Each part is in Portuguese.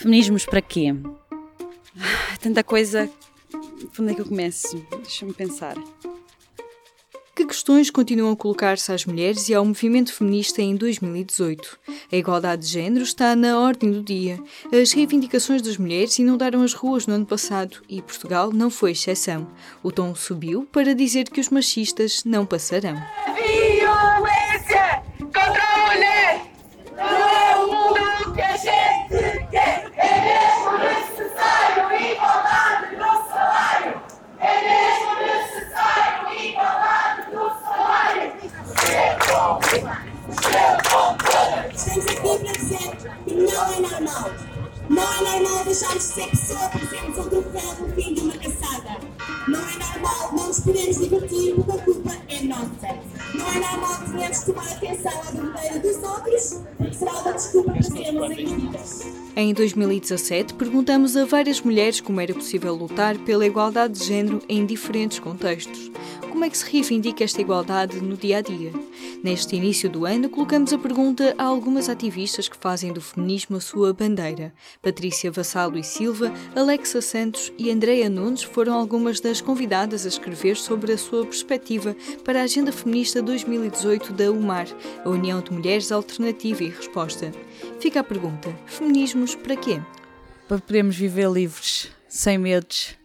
Feminismos para quê? Ah, tanta coisa. Por onde é que eu começo? Deixa-me pensar. Que questões continuam a colocar-se às mulheres e ao movimento feminista em 2018? A igualdade de género está na ordem do dia. As reivindicações das mulheres inundaram as ruas no ano passado e Portugal não foi exceção. O tom subiu para dizer que os machistas não passarão. Nos podermos divertir porque a culpa é nossa. Não é que tomar atenção à dos outros. Será desculpa. Em 2017, perguntamos a várias mulheres como era possível lutar pela igualdade de género em diferentes contextos. Como é que se reivindica esta igualdade no dia a dia? Neste início do ano, colocamos a pergunta a algumas ativistas que fazem do feminismo a sua bandeira. Patrícia Vassalo e Silva, Alexa Santos e Andreia Nunes foram algumas das convidadas a escrever sobre a sua perspectiva para a Agenda Feminista 2018 da UMAR, a União de Mulheres Alternativa e Resposta. Fica a pergunta: feminismos para quê? Para podermos viver livres, sem medos.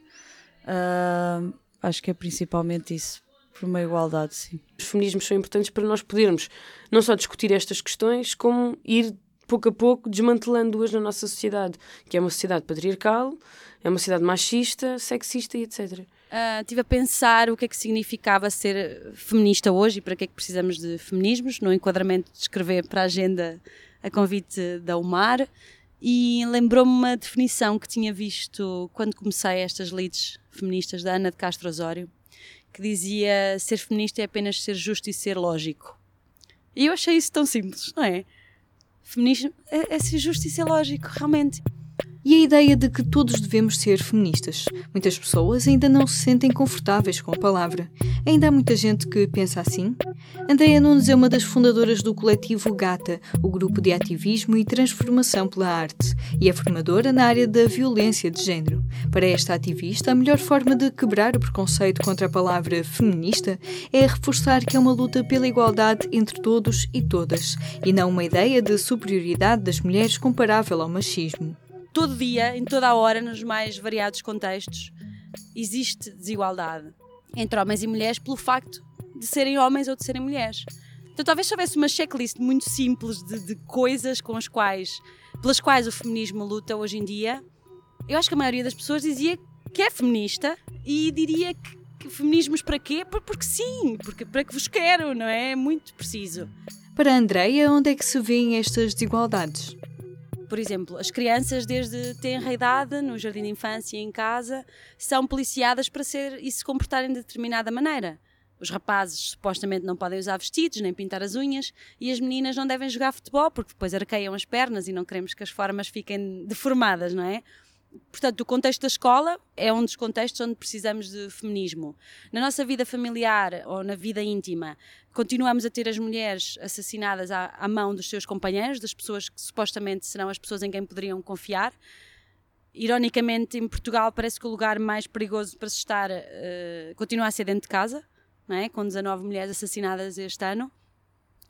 Uh, acho que é principalmente isso, por uma igualdade, sim. Os feminismos são importantes para nós podermos não só discutir estas questões, como ir pouco a pouco desmantelando-as na nossa sociedade, que é uma sociedade patriarcal, é uma sociedade machista, sexista e etc. Uh, estive a pensar o que é que significava ser feminista hoje e para que é que precisamos de feminismos, no enquadramento de escrever para a agenda a convite da UMAR e lembrou-me uma definição que tinha visto quando comecei estas leads feministas da Ana de Castro Osório, que dizia ser feminista é apenas ser justo e ser lógico. E eu achei isso tão simples, não é? Feminismo é, é ser justo e ser lógico, realmente. E a ideia de que todos devemos ser feministas. Muitas pessoas ainda não se sentem confortáveis com a palavra. Ainda há muita gente que pensa assim? Andréa Nunes é uma das fundadoras do coletivo GATA, o grupo de ativismo e transformação pela arte, e é formadora na área da violência de género. Para esta ativista, a melhor forma de quebrar o preconceito contra a palavra feminista é reforçar que é uma luta pela igualdade entre todos e todas, e não uma ideia de superioridade das mulheres comparável ao machismo todo dia, em toda a hora, nos mais variados contextos, existe desigualdade entre homens e mulheres pelo facto de serem homens ou de serem mulheres. Então, talvez se houvesse uma checklist muito simples de, de coisas com as quais, pelas quais o feminismo luta hoje em dia, eu acho que a maioria das pessoas dizia que é feminista e diria que, que feminismos para quê? Porque sim, porque para que vos quero, não é? É muito preciso. Para a Andreia, onde é que se vêem estas desigualdades? Por exemplo, as crianças desde tenra idade, no jardim de infância e em casa, são policiadas para ser e se comportarem de determinada maneira. Os rapazes supostamente não podem usar vestidos nem pintar as unhas e as meninas não devem jogar futebol porque depois arqueiam as pernas e não queremos que as formas fiquem deformadas, não é? Portanto, o contexto da escola é um dos contextos onde precisamos de feminismo. Na nossa vida familiar ou na vida íntima, continuamos a ter as mulheres assassinadas à, à mão dos seus companheiros, das pessoas que supostamente serão as pessoas em quem poderiam confiar. Ironicamente, em Portugal, parece que o lugar mais perigoso para se estar uh, continua a ser dentro de casa, não é? com 19 mulheres assassinadas este ano.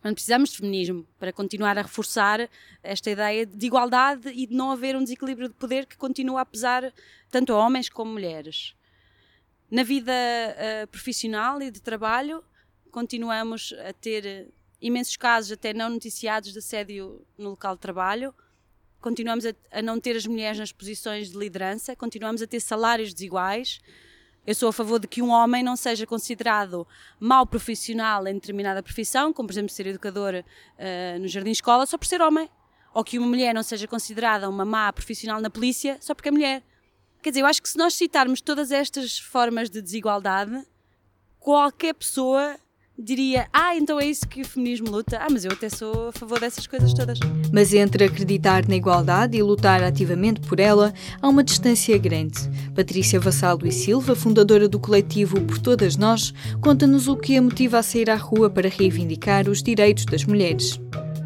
Portanto, precisamos de feminismo para continuar a reforçar esta ideia de igualdade e de não haver um desequilíbrio de poder que continua a pesar tanto a homens como mulheres. Na vida uh, profissional e de trabalho, continuamos a ter imensos casos, até não noticiados, de assédio no local de trabalho. Continuamos a, a não ter as mulheres nas posições de liderança, continuamos a ter salários desiguais eu sou a favor de que um homem não seja considerado mau profissional em determinada profissão, como por exemplo ser educador uh, no jardim-escola, só por ser homem. Ou que uma mulher não seja considerada uma má profissional na polícia só porque é mulher. Quer dizer, eu acho que se nós citarmos todas estas formas de desigualdade, qualquer pessoa diria: Ah, então é isso que o feminismo luta. Ah, mas eu até sou a favor dessas coisas todas. Mas entre acreditar na igualdade e lutar ativamente por ela, há uma distância grande. Patrícia Vassalo e Silva, fundadora do coletivo Por Todas Nós, conta-nos o que a motiva a sair à rua para reivindicar os direitos das mulheres.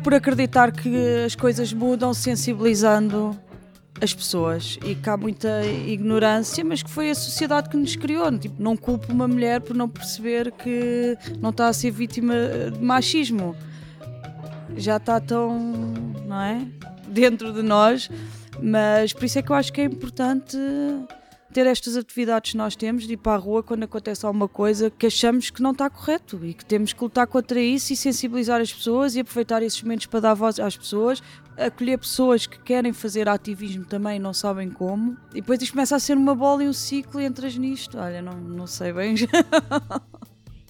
Por acreditar que as coisas mudam sensibilizando as pessoas e que há muita ignorância, mas que foi a sociedade que nos criou. Tipo, não culpo uma mulher por não perceber que não está a ser vítima de machismo. Já está tão, não é? Dentro de nós, mas por isso é que eu acho que é importante ter estas atividades que nós temos de ir para a rua quando acontece alguma coisa que achamos que não está correto e que temos que lutar contra isso e sensibilizar as pessoas e aproveitar esses momentos para dar voz às pessoas, acolher pessoas que querem fazer ativismo também e não sabem como. E depois isto começa a ser uma bola e um ciclo e entras nisto. Olha, não, não sei bem.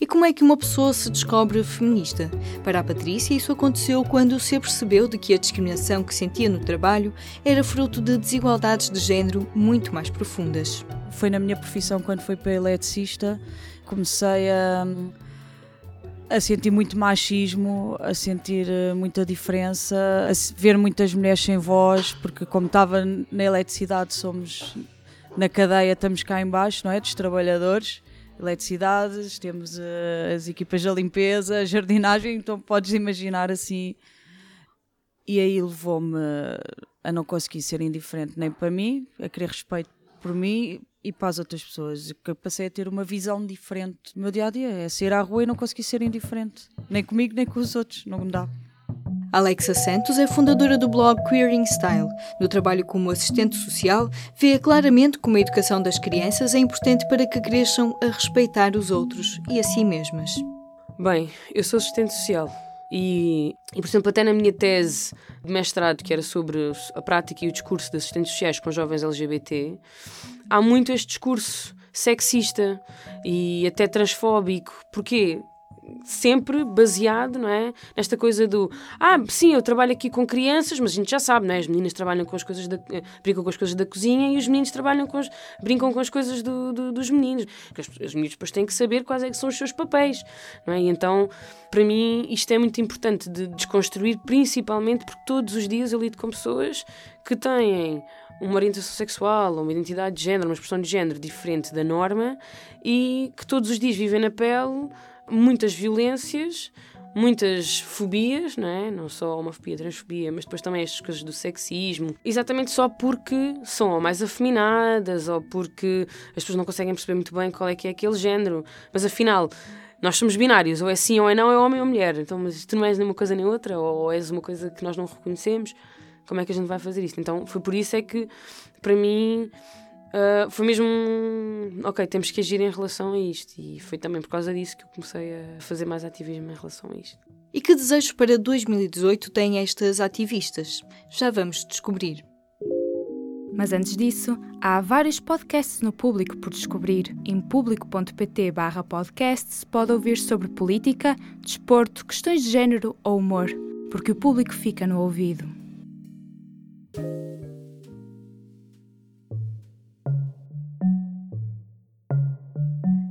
E como é que uma pessoa se descobre feminista? Para a Patrícia, isso aconteceu quando se apercebeu de que a discriminação que sentia no trabalho era fruto de desigualdades de género muito mais profundas. Foi na minha profissão quando fui para eletricista, comecei a, a sentir muito machismo, a sentir eh, muita diferença, a ver muitas mulheres sem voz, porque como estava na eletricidade somos na cadeia, estamos cá embaixo, não é, dos trabalhadores eletricidades, temos uh, as equipas de limpeza, jardinagem, então podes imaginar assim. E aí levou-me a não conseguir ser indiferente nem para mim, a querer respeito por mim e para as outras pessoas. Que passei a ter uma visão diferente do meu dia a dia. É sair à rua e não conseguir ser indiferente, nem comigo nem com os outros, não dá. Alexa Santos é fundadora do blog Queering Style. No trabalho como assistente social, vê claramente como a educação das crianças é importante para que cresçam a respeitar os outros e a si mesmas. Bem, eu sou assistente social e, e, por exemplo, até na minha tese de mestrado, que era sobre a prática e o discurso de assistentes sociais com jovens LGBT, há muito este discurso sexista e até transfóbico. Porquê? Sempre baseado, não é? Nesta coisa do ah, sim, eu trabalho aqui com crianças, mas a gente já sabe, não é? As meninas trabalham com as coisas da, eh, brincam com as coisas da cozinha e os meninos trabalham com as, brincam com as coisas do, do, dos meninos. Porque os, os meninos depois têm que saber quais é que são os seus papéis, não é? E então, para mim, isto é muito importante de desconstruir, principalmente porque todos os dias eu lido com pessoas que têm uma orientação sexual, uma identidade de género, uma expressão de género diferente da norma e que todos os dias vivem na pele muitas violências, muitas fobias, não é? Não só homofobia, transfobia, mas depois também estas coisas do sexismo, exatamente só porque são ou mais afeminadas ou porque as pessoas não conseguem perceber muito bem qual é que é aquele género. Mas afinal, nós somos binários, ou é sim ou é não, é homem ou mulher. Então, mas tu não és nem uma coisa nem outra, ou és uma coisa que nós não reconhecemos. Como é que a gente vai fazer isso? Então, foi por isso é que, para mim, Uh, foi mesmo ok, temos que agir em relação a isto e foi também por causa disso que eu comecei a fazer mais ativismo em relação a isto. E que desejos para 2018 têm estas ativistas? Já vamos descobrir. Mas antes disso, há vários podcasts no Público por descobrir. Em público.pt barra podcasts pode ouvir sobre política, desporto, questões de género ou humor, porque o público fica no ouvido.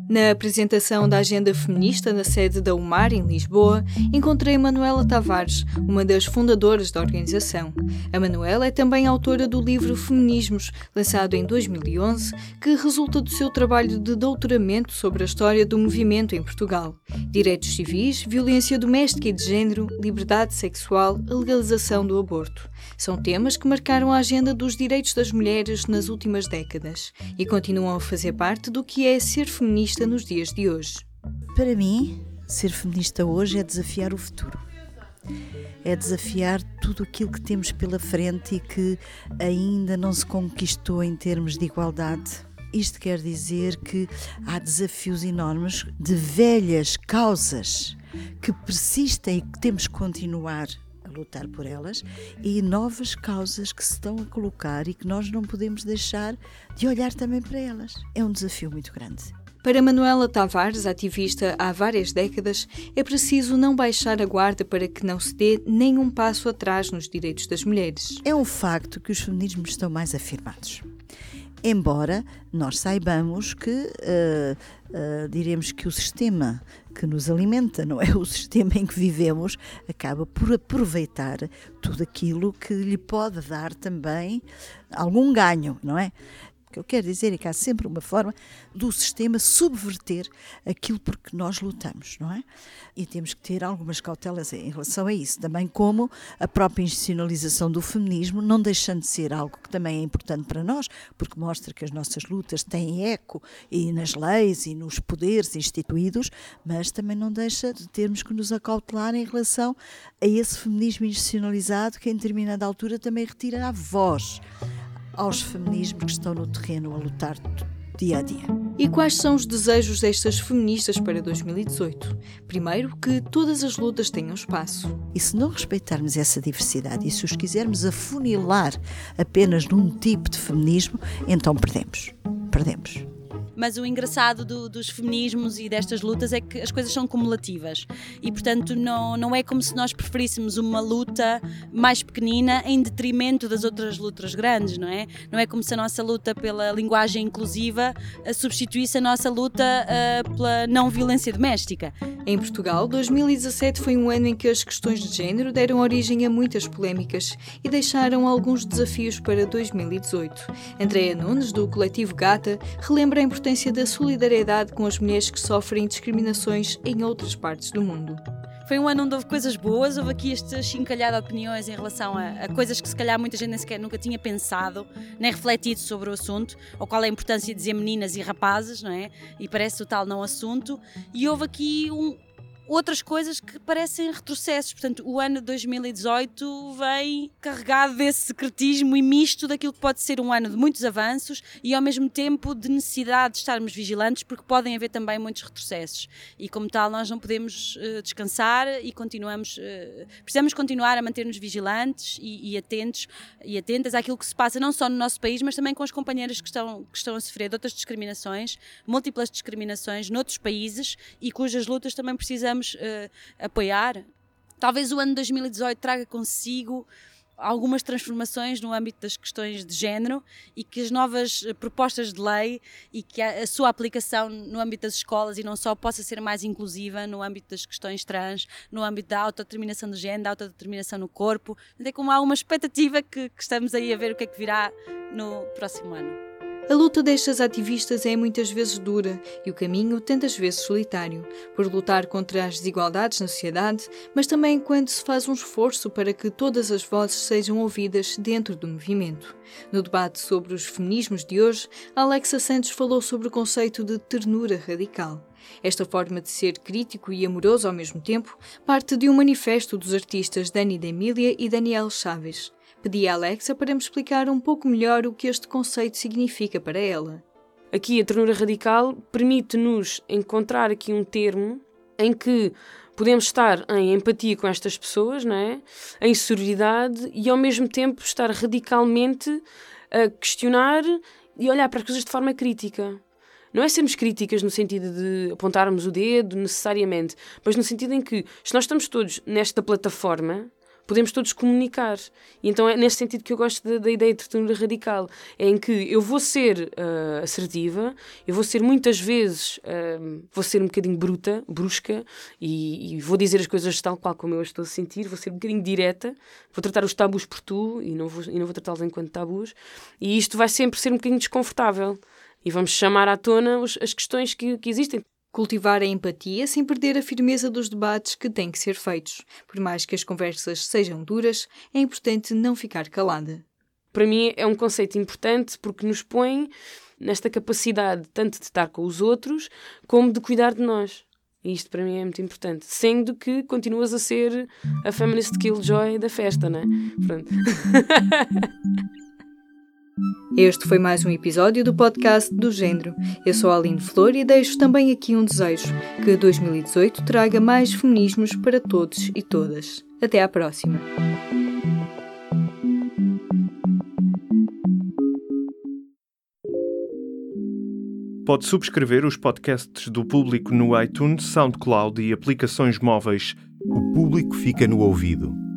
Na apresentação da agenda feminista na sede da UMAR, em Lisboa, encontrei Manuela Tavares, uma das fundadoras da organização. A Manuela é também autora do livro Feminismos, lançado em 2011, que resulta do seu trabalho de doutoramento sobre a história do movimento em Portugal. Direitos civis, violência doméstica e de género, liberdade sexual, legalização do aborto. São temas que marcaram a agenda dos direitos das mulheres nas últimas décadas e continuam a fazer parte do que é ser feminista feminista nos dias de hoje? Para mim, ser feminista hoje é desafiar o futuro. É desafiar tudo aquilo que temos pela frente e que ainda não se conquistou em termos de igualdade. Isto quer dizer que há desafios enormes de velhas causas que persistem e que temos que continuar a lutar por elas e novas causas que se estão a colocar e que nós não podemos deixar de olhar também para elas. É um desafio muito grande. Para Manuela Tavares, ativista há várias décadas, é preciso não baixar a guarda para que não se dê nenhum passo atrás nos direitos das mulheres. É um facto que os feminismos estão mais afirmados. Embora nós saibamos que, uh, uh, diremos que o sistema que nos alimenta, não é? O sistema em que vivemos acaba por aproveitar tudo aquilo que lhe pode dar também algum ganho, não é? O que eu quero dizer é que há sempre uma forma do sistema subverter aquilo por que nós lutamos, não é? E temos que ter algumas cautelas em relação a isso. Também como a própria institucionalização do feminismo, não deixando de ser algo que também é importante para nós, porque mostra que as nossas lutas têm eco e nas leis e nos poderes instituídos, mas também não deixa de termos que nos acautelar em relação a esse feminismo institucionalizado que em determinada altura também retira a voz aos feminismos que estão no terreno a lutar dia a dia. E quais são os desejos destas feministas para 2018? Primeiro, que todas as lutas tenham espaço. E se não respeitarmos essa diversidade e se os quisermos afunilar apenas num tipo de feminismo, então perdemos. Perdemos. Mas o engraçado do, dos feminismos e destas lutas é que as coisas são cumulativas e, portanto, não, não é como se nós preferíssemos uma luta mais pequenina em detrimento das outras lutas grandes, não é? Não é como se a nossa luta pela linguagem inclusiva eh, substituísse a nossa luta uh, pela não violência doméstica. Em Portugal, 2017 foi um ano em que as questões de género deram origem a muitas polémicas e deixaram alguns desafios para 2018. Andréa Nunes, do coletivo Gata, relembra a importância da solidariedade com as mulheres que sofrem discriminações em outras partes do mundo. Foi um ano onde houve coisas boas, houve aqui este chincalhado de opiniões em relação a, a, coisas que se calhar muita gente nem sequer nunca tinha pensado, nem refletido sobre o assunto, ou qual é a importância de dizer meninas e rapazes, não é? E parece o tal não assunto. E houve aqui um, outras coisas que parecem retrocessos. Portanto, o ano de 2018 vem carregado desse secretismo e misto daquilo que pode ser um ano de muitos avanços e ao mesmo tempo de necessidade de estarmos vigilantes, porque podem haver também muitos retrocessos. E como tal, nós não podemos uh, descansar e continuamos, uh, precisamos continuar a manter-nos vigilantes e, e, atentos e atentas àquilo que se passa não só no nosso país, mas também com as companheiras que estão, que estão a sofrer de outras discriminações, múltiplas discriminações noutros países e cujas lutas também precisamos podemos uh, apoiar. Talvez o ano 2018 traga consigo algumas transformações no âmbito das questões de género e que as novas eh, propostas de lei e que a, sua aplicação no âmbito das escolas e não só possa ser mais inclusiva no âmbito das questões trans, no âmbito da autodeterminação do género, da autodeterminação no corpo. É como há uma expectativa que, que estamos aí a ver o que é que virá no próximo ano. A luta destas ativistas é muitas vezes dura e o caminho tantas vezes solitário, por lutar contra as desigualdades na sociedade, mas também quando se faz um esforço para que todas as vozes sejam ouvidas dentro do movimento. No debate sobre os feminismos de hoje, Alexa Santos falou sobre o conceito de ternura radical. Esta forma de ser crítico e amoroso ao mesmo tempo parte de um manifesto dos artistas Dani D'Emilia e Daniel Chaves. Pedi a Alexa para me explicar um pouco melhor o que este conceito significa para ela. Aqui a ternura radical permite-nos encontrar aqui um termo em que podemos estar em empatia com estas pessoas, não é? em sororidade e ao mesmo tempo estar radicalmente a questionar e olhar para as coisas de forma crítica. Não é sermos críticas no sentido de apontarmos o dedo necessariamente, mas no sentido em que, se nós estamos todos nesta plataforma, podemos todos comunicar. E então é nesse sentido que eu gosto da, da ideia de ternura radical, é em que eu vou ser uh, assertiva, eu vou ser muitas vezes, uh, vou ser um bocadinho bruta, brusca, e, e, vou dizer as coisas tal qual como eu as estou a sentir, vou ser um bocadinho direta, vou tratar os tabus por tu e não vou, e não vou tratá-los enquanto tabus, e isto vai sempre ser um bocadinho desconfortável. E vamos chamar à tona os, as questões que, que existem. Cultivar a empatia sem perder a firmeza dos debates que têm que ser feitos. Por mais que as conversas sejam duras, é importante não ficar calada. Para mim é um conceito importante porque nos põe nesta capacidade tanto de estar com os outros como de cuidar de nós. E isto para mim é muito importante. Sendo que continuas a ser a feminist killjoy da festa, não é? Pronto. Este foi mais um episódio do podcast do Gênero. Eu sou a Aline Flor e deixo também aqui um desejo: que 2018 traga mais feminismos para todos e todas. Até à próxima! Pode subscrever os podcasts do público no iTunes, SoundCloud e aplicações móveis. O público fica no ouvido.